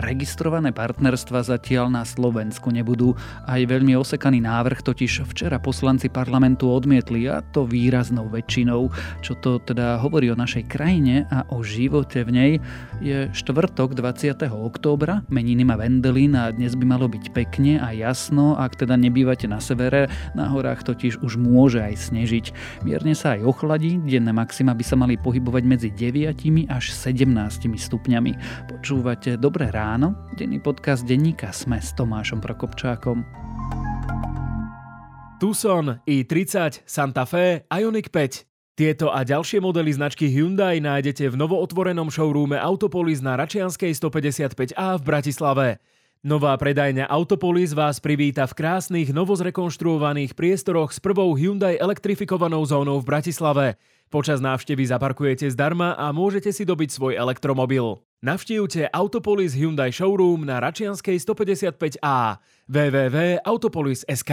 Registrované partnerstva zatiaľ na Slovensku nebudú. Aj veľmi osekaný návrh totiž včera poslanci parlamentu odmietli a to výraznou väčšinou. Čo to teda hovorí o našej krajine a o živote v nej, je štvrtok 20. októbra, meniny má Vendelín a dnes by malo byť pekne a jasno, ak teda nebývate na severe, na horách totiž už môže aj snežiť. Mierne sa aj ochladí, denné maxima by sa mali pohybovať medzi 9 až 17 stupňami. Počúvate Dobré ráno ráno, denný podcast denníka Sme s Tomášom Prokopčákom. Tucson, i30, Santa Fe, Ioniq 5. Tieto a ďalšie modely značky Hyundai nájdete v novootvorenom showroome Autopolis na Račianskej 155A v Bratislave. Nová predajňa Autopolis vás privíta v krásnych, novozrekonštruovaných priestoroch s prvou Hyundai elektrifikovanou zónou v Bratislave. Počas návštevy zaparkujete zdarma a môžete si dobiť svoj elektromobil. Navštívte Autopolis Hyundai Showroom na Račianskej 155A www.autopolis.sk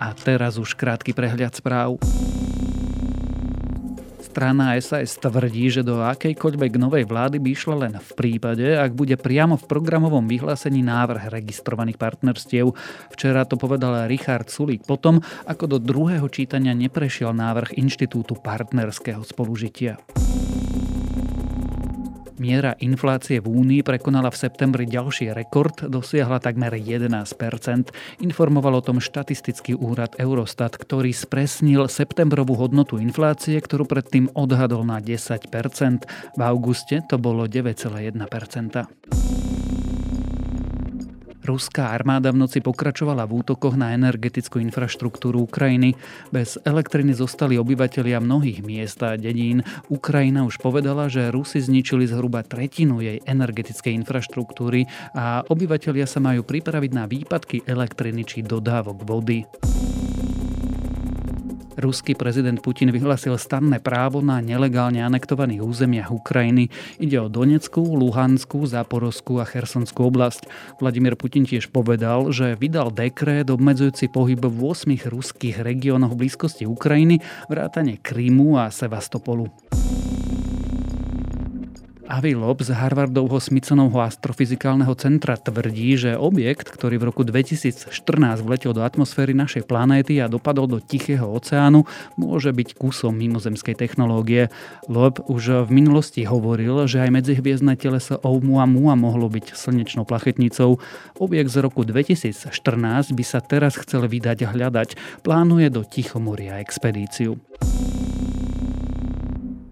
A teraz už krátky prehľad správ. Strana SAS tvrdí, že do akejkoľvek novej vlády by išla len v prípade, ak bude priamo v programovom vyhlásení návrh registrovaných partnerstiev. Včera to povedal Richard Sulík potom, ako do druhého čítania neprešiel návrh Inštitútu partnerského spolužitia. Miera inflácie v Únii prekonala v septembri ďalší rekord, dosiahla takmer 11% Informoval o tom štatistický úrad Eurostat, ktorý spresnil septembrovú hodnotu inflácie, ktorú predtým odhadol na 10% V auguste to bolo 9,1 Ruská armáda v noci pokračovala v útokoch na energetickú infraštruktúru Ukrajiny. Bez elektriny zostali obyvatelia mnohých miest a dedín. Ukrajina už povedala, že Rusi zničili zhruba tretinu jej energetickej infraštruktúry a obyvatelia sa majú pripraviť na výpadky elektriny či dodávok vody. Ruský prezident Putin vyhlasil stanné právo na nelegálne anektovaných územiach Ukrajiny. Ide o Donetskú, Luhanskú, Zaporovskú a Chersonskú oblasť. Vladimír Putin tiež povedal, že vydal dekrét obmedzujúci pohyb v 8 ruských regiónoch blízkosti Ukrajiny, vrátane Krymu a Sevastopolu. Avi Loeb z Harvardovho Smithsonovho astrofyzikálneho centra tvrdí, že objekt, ktorý v roku 2014 vletel do atmosféry našej planéty a dopadol do Tichého oceánu, môže byť kusom mimozemskej technológie. Loeb už v minulosti hovoril, že aj medzihviezdne teleso Oumuamua mohlo byť slnečnou plachetnicou. Objekt z roku 2014 by sa teraz chcel vydať hľadať. Plánuje do Tichomoria expedíciu.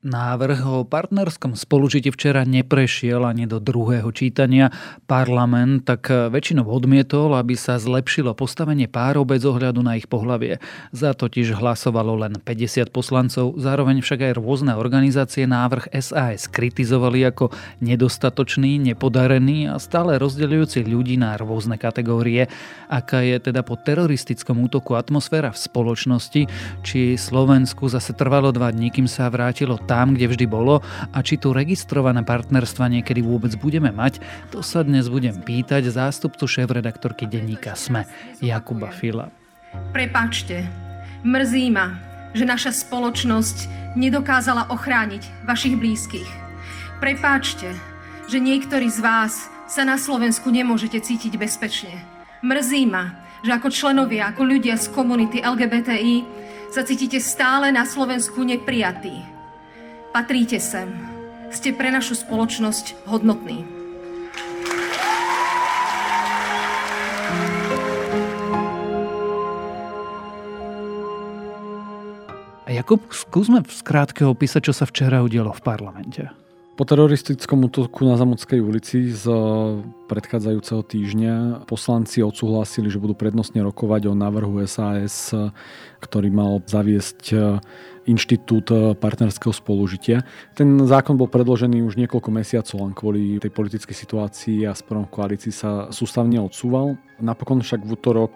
Návrh o partnerskom spolužití včera neprešiel ani do druhého čítania. Parlament tak väčšinou odmietol, aby sa zlepšilo postavenie párov bez ohľadu na ich pohlavie. Za totiž hlasovalo len 50 poslancov, zároveň však aj rôzne organizácie návrh SAS kritizovali ako nedostatočný, nepodarený a stále rozdeľujúci ľudí na rôzne kategórie. Aká je teda po teroristickom útoku atmosféra v spoločnosti, či Slovensku zase trvalo dva dní, kým sa vrátilo tam, kde vždy bolo a či tu registrované partnerstva niekedy vôbec budeme mať, to sa dnes budem pýtať zástupcu šéf-redaktorky denníka SME, Jakuba Fila. Prepačte, mrzí ma, že naša spoločnosť nedokázala ochrániť vašich blízkych. Prepáčte, že niektorí z vás sa na Slovensku nemôžete cítiť bezpečne. Mrzí ma, že ako členovia, ako ľudia z komunity LGBTI sa cítite stále na Slovensku neprijatí. Patríte sem. Ste pre našu spoločnosť hodnotní. Jakub, skúsme v skrátke opísať, čo sa včera udialo v parlamente. Po teroristickom útoku na Zamockej ulici z predchádzajúceho týždňa poslanci odsúhlasili, že budú prednostne rokovať o návrhu SAS, ktorý mal zaviesť inštitút partnerského spolužitia. Ten zákon bol predložený už niekoľko mesiacov, len kvôli tej politickej situácii a sporom koalícii sa sústavne odsúval. Napokon však v útorok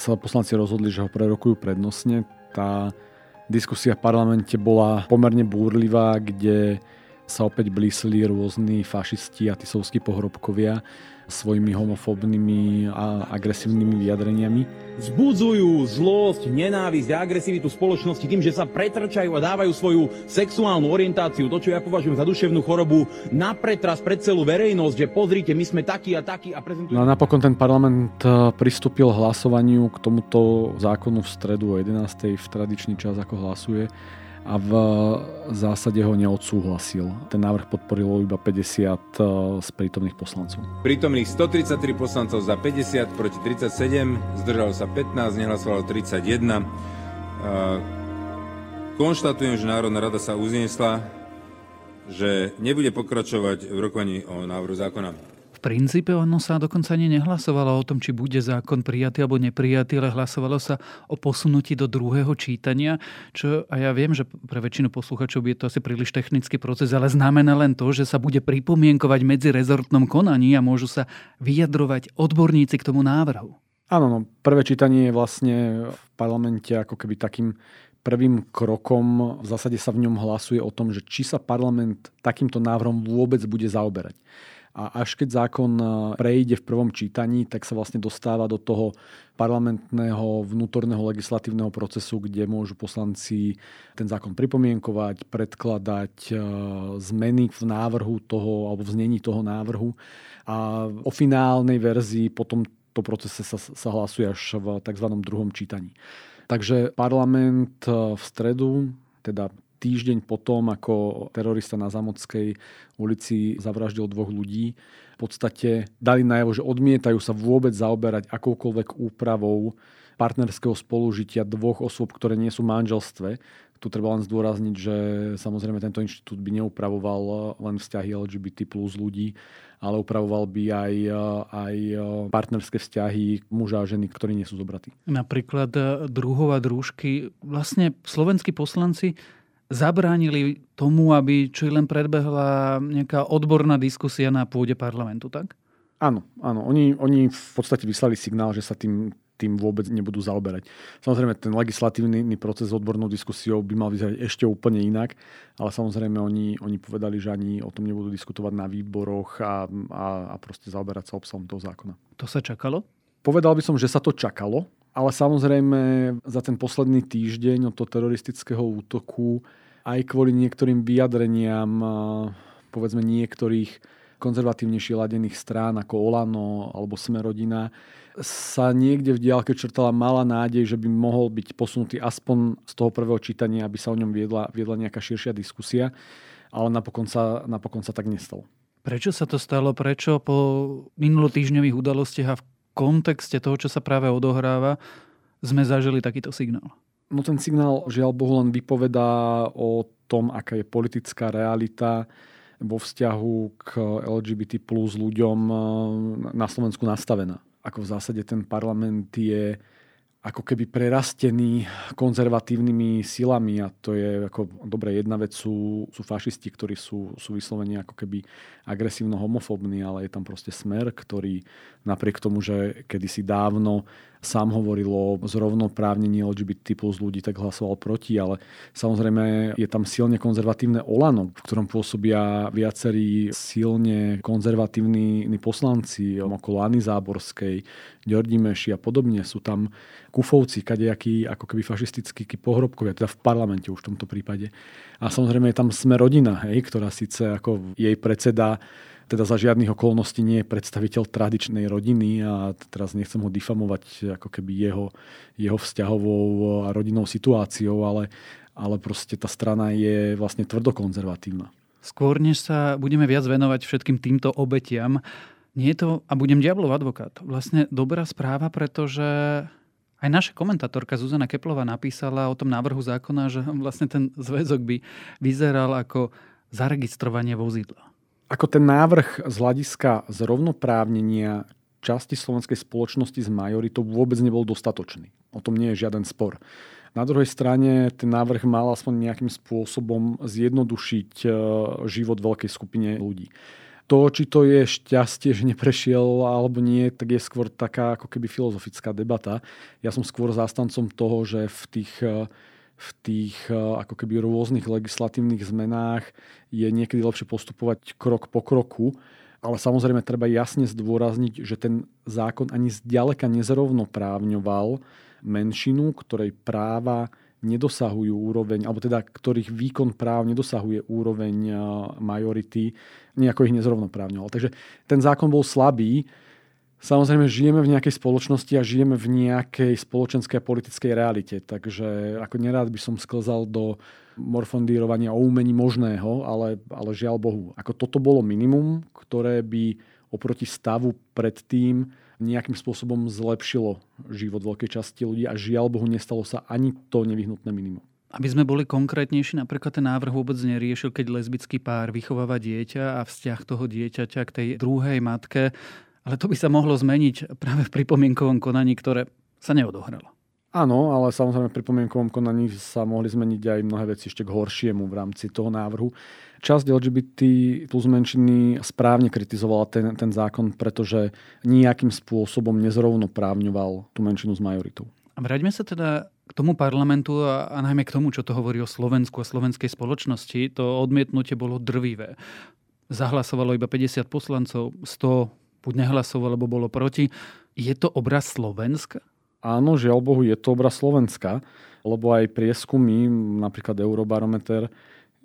sa poslanci rozhodli, že ho prerokujú prednostne. Tá diskusia v parlamente bola pomerne búrlivá, kde sa opäť blísli rôzni fašisti a tisovskí pohrobkovia svojimi homofóbnymi a agresívnymi vyjadreniami. Vzbudzujú zlosť, nenávisť a agresivitu spoločnosti tým, že sa pretrčajú a dávajú svoju sexuálnu orientáciu, to, čo ja považujem za duševnú chorobu, na pretras pred celú verejnosť, že pozrite, my sme takí a takí a prezentujú... No a napokon ten parlament eh, pristúpil hlasovaniu k tomuto zákonu v stredu o 11. v tradičný čas, ako hlasuje a v zásade ho neodsúhlasil. Ten návrh podporilo iba 50 eh, z prítomných poslancov. Prítomných 133 poslancov za 50 proti 37, zdržalo sa 15, nehlasovalo 31. Eh, konštatujem, že Národná rada sa uznesla, že nebude pokračovať v rokovaní o návrhu zákona princípe ono sa dokonca ani nehlasovalo o tom, či bude zákon prijatý alebo neprijatý, ale hlasovalo sa o posunutí do druhého čítania, čo a ja viem, že pre väčšinu posluchačov je to asi príliš technický proces, ale znamená len to, že sa bude pripomienkovať medzi rezortnom konaní a môžu sa vyjadrovať odborníci k tomu návrhu. Áno, no, prvé čítanie je vlastne v parlamente ako keby takým prvým krokom, v zásade sa v ňom hlasuje o tom, že či sa parlament takýmto návrhom vôbec bude zaoberať a až keď zákon e, prejde v prvom čítaní, tak sa vlastne dostáva do toho parlamentného vnútorného legislatívneho procesu, kde môžu poslanci ten zákon pripomienkovať, predkladať e, zmeny v návrhu toho alebo v znení toho návrhu a o finálnej verzii potom to procese sa, sa hlasuje až v tzv. druhom čítaní. Takže parlament e, v stredu, teda týždeň potom, ako terorista na Zamockej ulici zavraždil dvoch ľudí, v podstate dali najavo, že odmietajú sa vôbec zaoberať akoukoľvek úpravou partnerského spolužitia dvoch osôb, ktoré nie sú v manželstve. Tu treba len zdôrazniť, že samozrejme tento inštitút by neupravoval len vzťahy LGBT plus ľudí, ale upravoval by aj, aj partnerské vzťahy muža a ženy, ktorí nie sú zobratí. Napríklad druhov a družky. Vlastne slovenskí poslanci zabránili tomu, aby čo len predbehla nejaká odborná diskusia na pôde parlamentu, tak? Áno, áno. Oni, oni v podstate vyslali signál, že sa tým, tým vôbec nebudú zaoberať. Samozrejme, ten legislatívny proces s odbornou diskusiou by mal vyzerať ešte úplne inak, ale samozrejme oni, oni povedali, že ani o tom nebudú diskutovať na výboroch a, a, a proste zaoberať sa obsahom toho zákona. To sa čakalo? Povedal by som, že sa to čakalo, ale samozrejme za ten posledný týždeň od toho teroristického útoku aj kvôli niektorým vyjadreniam povedzme niektorých konzervatívnejšie ladených strán ako Olano alebo Smerodina sa niekde v diálke črtala malá nádej, že by mohol byť posunutý aspoň z toho prvého čítania, aby sa o ňom viedla, viedla nejaká širšia diskusia, ale napokon sa, napokon sa tak nestalo. Prečo sa to stalo? Prečo po minulotýždňových udalostiach a v kontexte toho, čo sa práve odohráva, sme zažili takýto signál? No ten signál žiaľ Bohu len vypovedá o tom, aká je politická realita vo vzťahu k LGBT plus ľuďom eh, na Slovensku nastavená. Ako v zásade ten parlament je ako keby prerastený konzervatívnymi silami a to je ako, dobre, jedna vec sú, sú fašisti, ktorí sú, sú vyslovene ako keby agresívno homofóbni, ale je tam proste smer, ktorý napriek tomu, že kedysi dávno sám hovoril o zrovnoprávnení LGBT plus ľudí, tak hlasoval proti, ale samozrejme je tam silne konzervatívne Olano, v ktorom pôsobia viacerí silne konzervatívni poslanci okolo Ani Záborskej, Ďordi Meši a podobne. Sú tam kufovci, kadejakí ako keby fašistickí pohrobkovia, teda v parlamente už v tomto prípade. A samozrejme je tam sme rodina, hej, ktorá síce ako jej predseda teda za žiadnych okolností nie je predstaviteľ tradičnej rodiny a teraz nechcem ho difamovať ako keby jeho, jeho vzťahovou a rodinnou situáciou, ale, ale proste tá strana je vlastne tvrdokonzervatívna. Skôr než sa budeme viac venovať všetkým týmto obetiam, nie je to, a budem diablov advokát, vlastne dobrá správa, pretože aj naša komentátorka Zuzana Keplová napísala o tom návrhu zákona, že vlastne ten zväzok by vyzeral ako zaregistrovanie vozidla. Ako ten návrh z hľadiska zrovnoprávnenia časti slovenskej spoločnosti s majoritou vôbec nebol dostatočný. O tom nie je žiaden spor. Na druhej strane ten návrh mal aspoň nejakým spôsobom zjednodušiť e, život veľkej skupine ľudí. To, či to je šťastie, že neprešiel alebo nie, tak je skôr taká ako keby filozofická debata. Ja som skôr zástancom toho, že v tých e, v tých e, ako keby rôznych legislatívnych zmenách je niekedy lepšie postupovať krok po kroku, ale samozrejme treba jasne zdôrazniť, že ten zákon ani zďaleka nezrovnoprávňoval menšinu, ktorej práva nedosahujú úroveň, alebo teda ktorých výkon práv nedosahuje úroveň e, majority, nejako ich nezrovnoprávňoval. Takže ten zákon bol slabý, Samozrejme, žijeme v nejakej spoločnosti a žijeme v nejakej spoločenskej a politickej realite. Takže ako nerád by som sklzal do morfondírovania o umení možného, ale, ale žiaľ Bohu. Ako toto bolo minimum, ktoré by oproti stavu predtým nejakým spôsobom zlepšilo život veľkej časti ľudí a žiaľ Bohu nestalo sa ani to nevyhnutné minimum. Aby sme boli konkrétnejší, napríklad ten návrh vôbec neriešil, keď lesbický pár vychováva dieťa a vzťah toho dieťaťa k tej druhej matke ale to by sa mohlo zmeniť práve v pripomienkovom konaní, ktoré sa neodohralo. Áno, ale samozrejme v pripomienkovom konaní sa mohli zmeniť aj mnohé veci ešte k horšiemu v rámci toho návrhu. Časť LGBT plus menšiny správne kritizovala ten, ten zákon, pretože nejakým spôsobom nezrovnoprávňoval tú menšinu s majoritou. A vráťme sa teda k tomu parlamentu a, a najmä k tomu, čo to hovorí o Slovensku a slovenskej spoločnosti. To odmietnutie bolo drvivé. Zahlasovalo iba 50 poslancov, 100 buď nehlasoval, alebo bolo proti. Je to obraz Slovenska? Áno, žiaľ Bohu, je to obraz Slovenska, lebo aj prieskumy, napríklad Eurobarometer,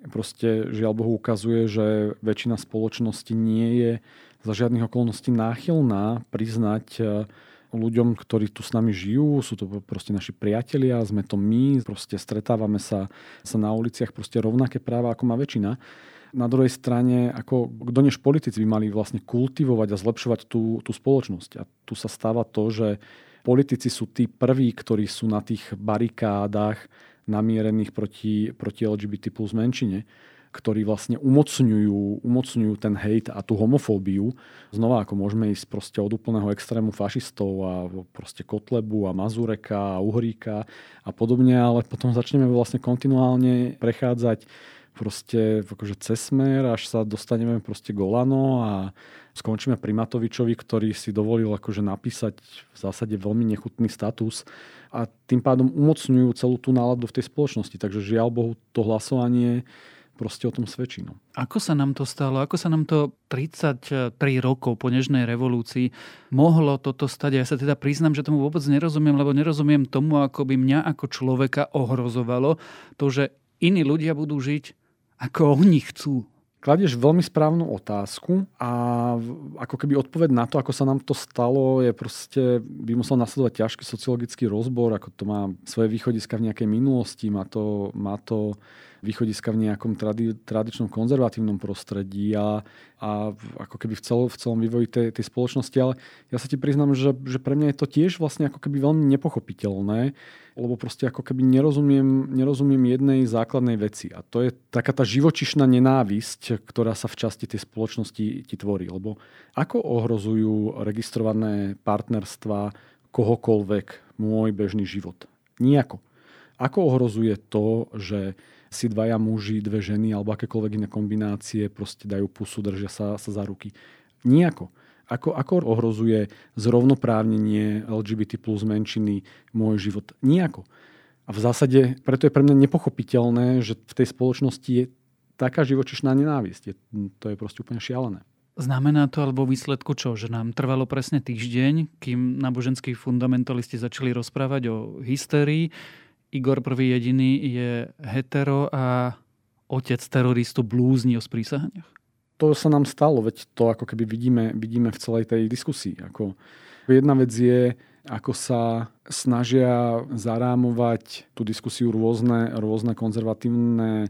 proste žiaľ Bohu ukazuje, že väčšina spoločnosti nie je za žiadnych okolností náchylná priznať e, ľuďom, ktorí tu s nami žijú, sú to proste naši priatelia, sme to my, proste stretávame sa, sa na uliciach, proste rovnaké práva ako má väčšina. Na druhej strane, ako kto než politici by mali vlastne kultivovať a zlepšovať tú, tú spoločnosť. A tu sa stáva to, že politici sú tí prví, ktorí sú na tých barikádach namierených proti, proti LGBT plus menšine ktorí vlastne umocňujú, umocňujú ten hejt a tú homofóbiu. Znova, ako môžeme ísť proste od úplného extrému fašistov a proste Kotlebu a Mazureka a Uhríka a podobne, ale potom začneme vlastne kontinuálne prechádzať proste akože cez smer, až sa dostaneme proste Golano a skončíme pri Matovičovi, ktorý si dovolil akože napísať v zásade veľmi nechutný status a tým pádom umocňujú celú tú náladu v tej spoločnosti. Takže žiaľ Bohu, to hlasovanie proste o tom svedčí. No. Ako sa nám to stalo? Ako sa nám to 33 rokov po Nežnej revolúcii mohlo toto stať? Ja sa teda priznám, že tomu vôbec nerozumiem, lebo nerozumiem tomu, ako by mňa ako človeka ohrozovalo to, že iní ľudia budú žiť ako oni chcú. Kladieš veľmi správnu otázku a ako keby odpoveď na to, ako sa nám to stalo, je proste, by musel nasledovať ťažký sociologický rozbor, ako to má svoje východiska v nejakej minulosti, má to, má to východiska v nejakom tradi- tradičnom konzervatívnom prostredí a, a ako keby v, celo, v celom vývoji tej, tej spoločnosti. Ale ja sa ti priznám, že, že pre mňa je to tiež vlastne ako keby veľmi nepochopiteľné, lebo proste ako keby nerozumiem, nerozumiem jednej základnej veci. A to je taká tá živočišná nenávisť, ktorá sa v časti tej spoločnosti ti tvorí. Lebo ako ohrozujú registrované partnerstva kohokoľvek môj bežný život? Nijako. Ako ohrozuje to, že si dvaja muži, dve ženy alebo akékoľvek iné kombinácie proste dajú pusu, držia sa, sa za ruky. Nijako. Ako, ako ohrozuje zrovnoprávnenie LGBT plus menšiny môj život? Nijako. A v zásade preto je pre mňa nepochopiteľné, že v tej spoločnosti je taká živočišná nenávisť. Je, to je proste úplne šialené. Znamená to alebo výsledku čo? Že nám trvalo presne týždeň, kým náboženskí fundamentalisti začali rozprávať o hystérii, Igor prvý jediný je hetero a otec teroristu blúzni o sprísahaniach? To sa nám stalo, veď to ako keby vidíme, vidíme v celej tej diskusii. Ako jedna vec je, ako sa snažia zarámovať tú diskusiu rôzne, rôzne konzervatívne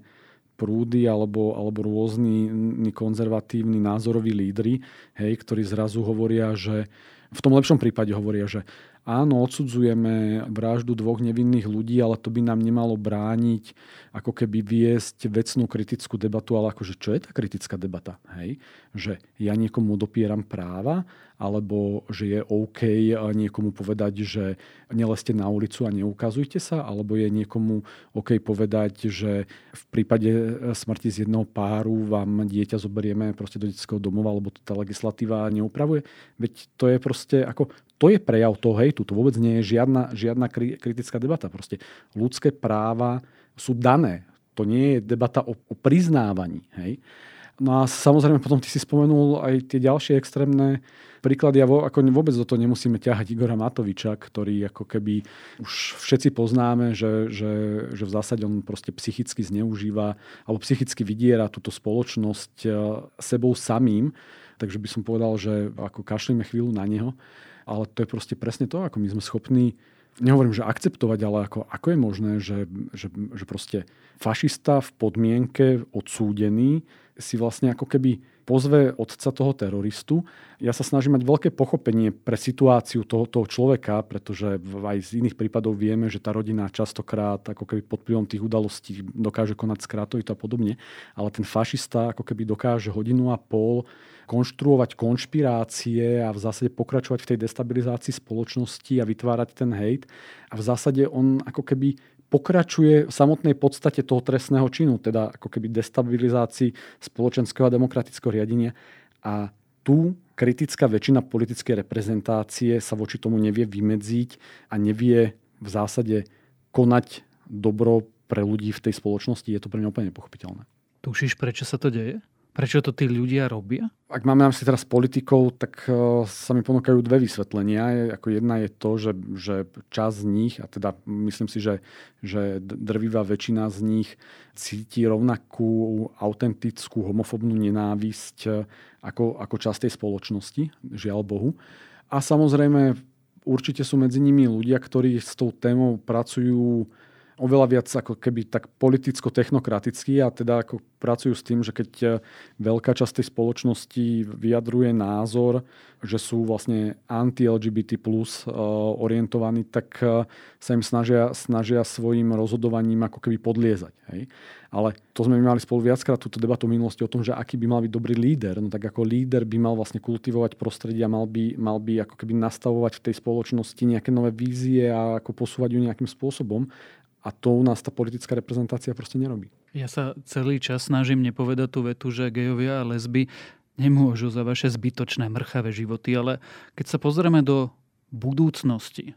prúdy alebo, alebo rôzni konzervatívni názoroví lídry, hej, ktorí zrazu hovoria, že v tom lepšom prípade hovoria, že áno, odsudzujeme vraždu dvoch nevinných ľudí, ale to by nám nemalo brániť ako keby viesť vecnú kritickú debatu, ale akože čo je tá kritická debata? Hej? Že ja niekomu dopieram práva, alebo že je OK niekomu povedať, že neleste na ulicu a neukazujte sa, alebo je niekomu OK povedať, že v prípade smrti z jedného páru vám dieťa zoberieme proste do detského domova, lebo to tá legislatíva neupravuje. Veď to je proste ako to je prejav toho hejtu. To vôbec nie je žiadna, žiadna kritická debata. Proste ľudské práva sú dané. To nie je debata o, o priznávaní. Hej? No a samozrejme potom ty si spomenul aj tie ďalšie extrémne príklady a vo, ako vôbec do toho nemusíme ťahať Igora Matoviča, ktorý ako keby už všetci poznáme, že, že, že v zásade on proste psychicky zneužíva alebo psychicky vydiera túto spoločnosť e, sebou samým. Takže by som povedal, že ako kašlíme chvíľu na neho ale to je proste presne to, ako my sme schopní nehovorím, že akceptovať, ale ako, ako je možné, že, že, že proste fašista v podmienke odsúdený si vlastne ako keby pozve otca toho teroristu. Ja sa snažím mať veľké pochopenie pre situáciu toho, toho človeka, pretože aj z iných prípadov vieme, že tá rodina častokrát ako keby pod vplyvom tých udalostí dokáže konať skrátovito a podobne. Ale ten fašista ako keby dokáže hodinu a pol konštruovať konšpirácie a v zásade pokračovať v tej destabilizácii spoločnosti a vytvárať ten hejt. A v zásade on ako keby pokračuje v samotnej podstate toho trestného činu, teda ako keby destabilizácii spoločenského a demokratického riadenia. A tu kritická väčšina politickej reprezentácie sa voči tomu nevie vymedziť a nevie v zásade konať dobro pre ľudí v tej spoločnosti. Je to pre mňa úplne nepochopiteľné. Tušíš, prečo sa to deje? Prečo to tí ľudia robia? Ak máme na teraz politikov, tak uh, sa mi ponúkajú dve vysvetlenia. Ako jedna je to, že, že čas z nich, a teda myslím si, že, že drvivá väčšina z nich cíti rovnakú autentickú homofobnú nenávisť e, ako, ako časť tej spoločnosti, žiaľ Bohu. A samozrejme, určite sú medzi nimi ľudia, ktorí s tou témou pracujú oveľa viac ako keby tak politicko-technokratický a teda ako pracujú s tým, že keď e, veľká časť tej spoločnosti vyjadruje názor, že sú vlastne anti-LGBT plus e, orientovaní, tak e, sa im snažia, snažia svojim rozhodovaním ako keby podliezať. Hej? Ale to sme mali spolu viackrát túto debatu v minulosti o tom, že aký by mal byť dobrý líder. No tak ako líder by mal vlastne kultivovať prostredie a mal by, mal by ako keby nastavovať v tej spoločnosti nejaké nové vízie a ako posúvať ju nejakým spôsobom. A to u nás tá politická reprezentácia proste nerobí. Ja sa celý čas snažím nepovedať tú vetu, že gejovia a lesby nemôžu za vaše zbytočné mrchavé životy, ale keď sa pozrieme do budúcnosti,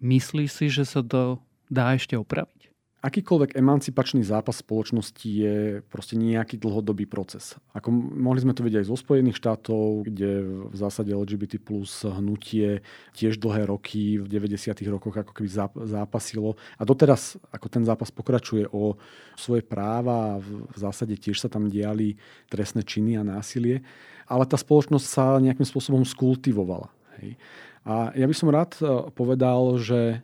myslí si, že sa to dá ešte opraviť? Akýkoľvek emancipačný zápas spoločnosti je proste nejaký dlhodobý proces. Ako mohli sme to vidieť aj zo Spojených štátov, kde v zásade LGBT plus hnutie tiež dlhé roky v 90. rokoch ako keby zápasilo. A doteraz ako ten zápas pokračuje o svoje práva v zásade tiež sa tam diali trestné činy a násilie. Ale tá spoločnosť sa nejakým spôsobom skultivovala. Hej. A ja by som rád eh, povedal, že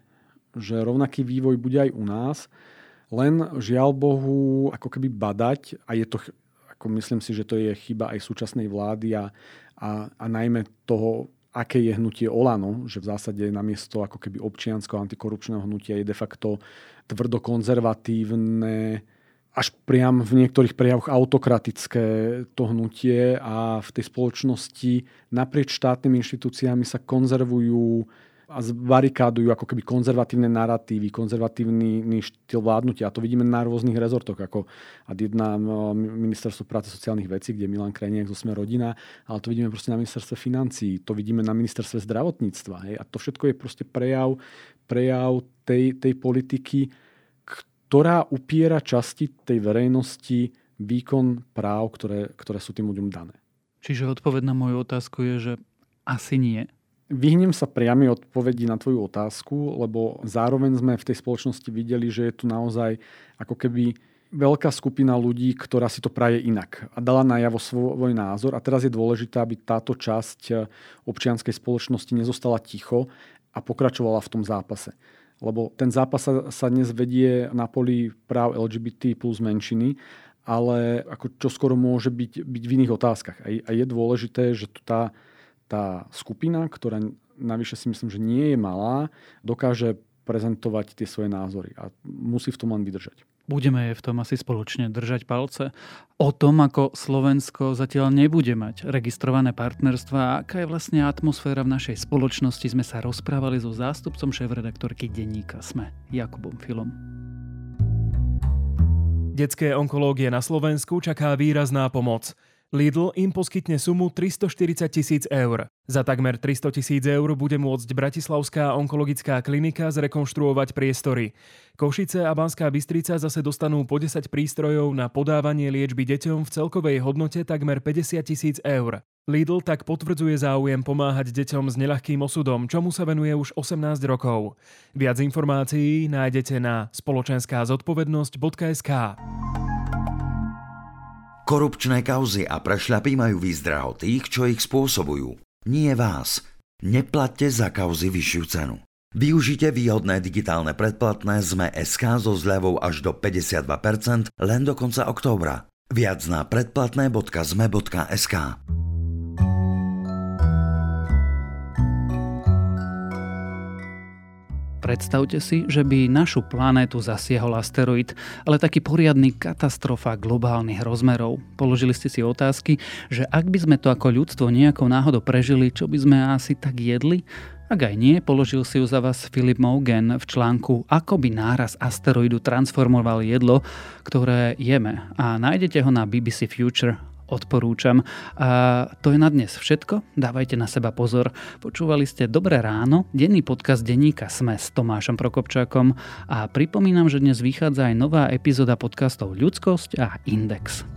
že rovnaký vývoj bude aj u nás, len žiaľ Bohu ako keby badať a je to, ako myslím si, že to je chyba aj súčasnej vlády a, a, a najmä toho, aké je hnutie Olano, že v zásade namiesto ako keby občianského antikorupčného hnutia je de facto tvrdo konzervatívne, až priam v niektorých prejavoch autokratické to hnutie a v tej spoločnosti naprieč štátnymi inštitúciami sa konzervujú a zbarikádujú ako keby konzervatívne narratívy, konzervatívny štýl vládnutia. A to vidíme na rôznych rezortoch, ako ad jedna ministerstvo práce sociálnych vecí, kde Milan Krajniak zo Sme rodina, ale to vidíme proste na ministerstve financií, to vidíme na ministerstve zdravotníctva. Hej? A to všetko je proste prejav, prejav tej, tej politiky, ktorá upiera časti tej verejnosti výkon práv, ktoré, ktoré sú tým ľuďom dané. Čiže odpoveď na moju otázku je, že asi nie. Vyhnem sa priamy odpovedi na tvoju otázku, lebo zároveň sme v tej spoločnosti videli, že je tu naozaj ako keby veľká skupina ľudí, ktorá si to praje inak a dala najavo svoj názor. A teraz je dôležité, aby táto časť občianskej spoločnosti nezostala ticho a pokračovala v tom zápase. Lebo ten zápas sa, sa dnes vedie na poli práv LGBT plus menšiny, ale ako čo skoro môže byť, byť v iných otázkach. A je dôležité, že tu tá tá skupina, ktorá navyše si myslím, že nie je malá, dokáže prezentovať tie svoje názory a musí v tom len vydržať. Budeme v tom asi spoločne držať palce. O tom, ako Slovensko zatiaľ nebude mať registrované partnerstva a aká je vlastne atmosféra v našej spoločnosti, sme sa rozprávali so zástupcom šéf-redaktorky denníka SME, Jakubom Filom. Detské onkológie na Slovensku čaká výrazná pomoc. Lidl im poskytne sumu 340 tisíc eur. Za takmer 300 tisíc eur bude môcť Bratislavská onkologická klinika zrekonštruovať priestory. Košice a Banská Bystrica zase dostanú po 10 prístrojov na podávanie liečby deťom v celkovej hodnote takmer 50 tisíc eur. Lidl tak potvrdzuje záujem pomáhať deťom s neľahkým osudom, čomu sa venuje už 18 rokov. Viac informácií nájdete na spoločenská zodpovednosť.sk. Korupčné kauzy a prešľapy majú výzdraho tých, čo ich spôsobujú. Nie vás. Neplatte za kauzy vyššiu cenu. Využite výhodné digitálne predplatné ZME SK so zľavou až do 52% len do konca októbra. Viac na predplatné.zme.sk. Predstavte si, že by našu planétu zasiahol asteroid, ale taký poriadny katastrofa globálnych rozmerov. Položili ste si otázky, že ak by sme to ako ľudstvo nejakou náhodou prežili, čo by sme asi tak jedli? Ak aj nie, položil si ju za vás Philip Mogen v článku Ako by náraz asteroidu transformoval jedlo, ktoré jeme a nájdete ho na BBC Future odporúčam. A to je na dnes všetko. Dávajte na seba pozor. Počúvali ste Dobré ráno, denný podcast denníka Sme s Tomášom Prokopčákom a pripomínam, že dnes vychádza aj nová epizóda podcastov Ľudskosť a Index.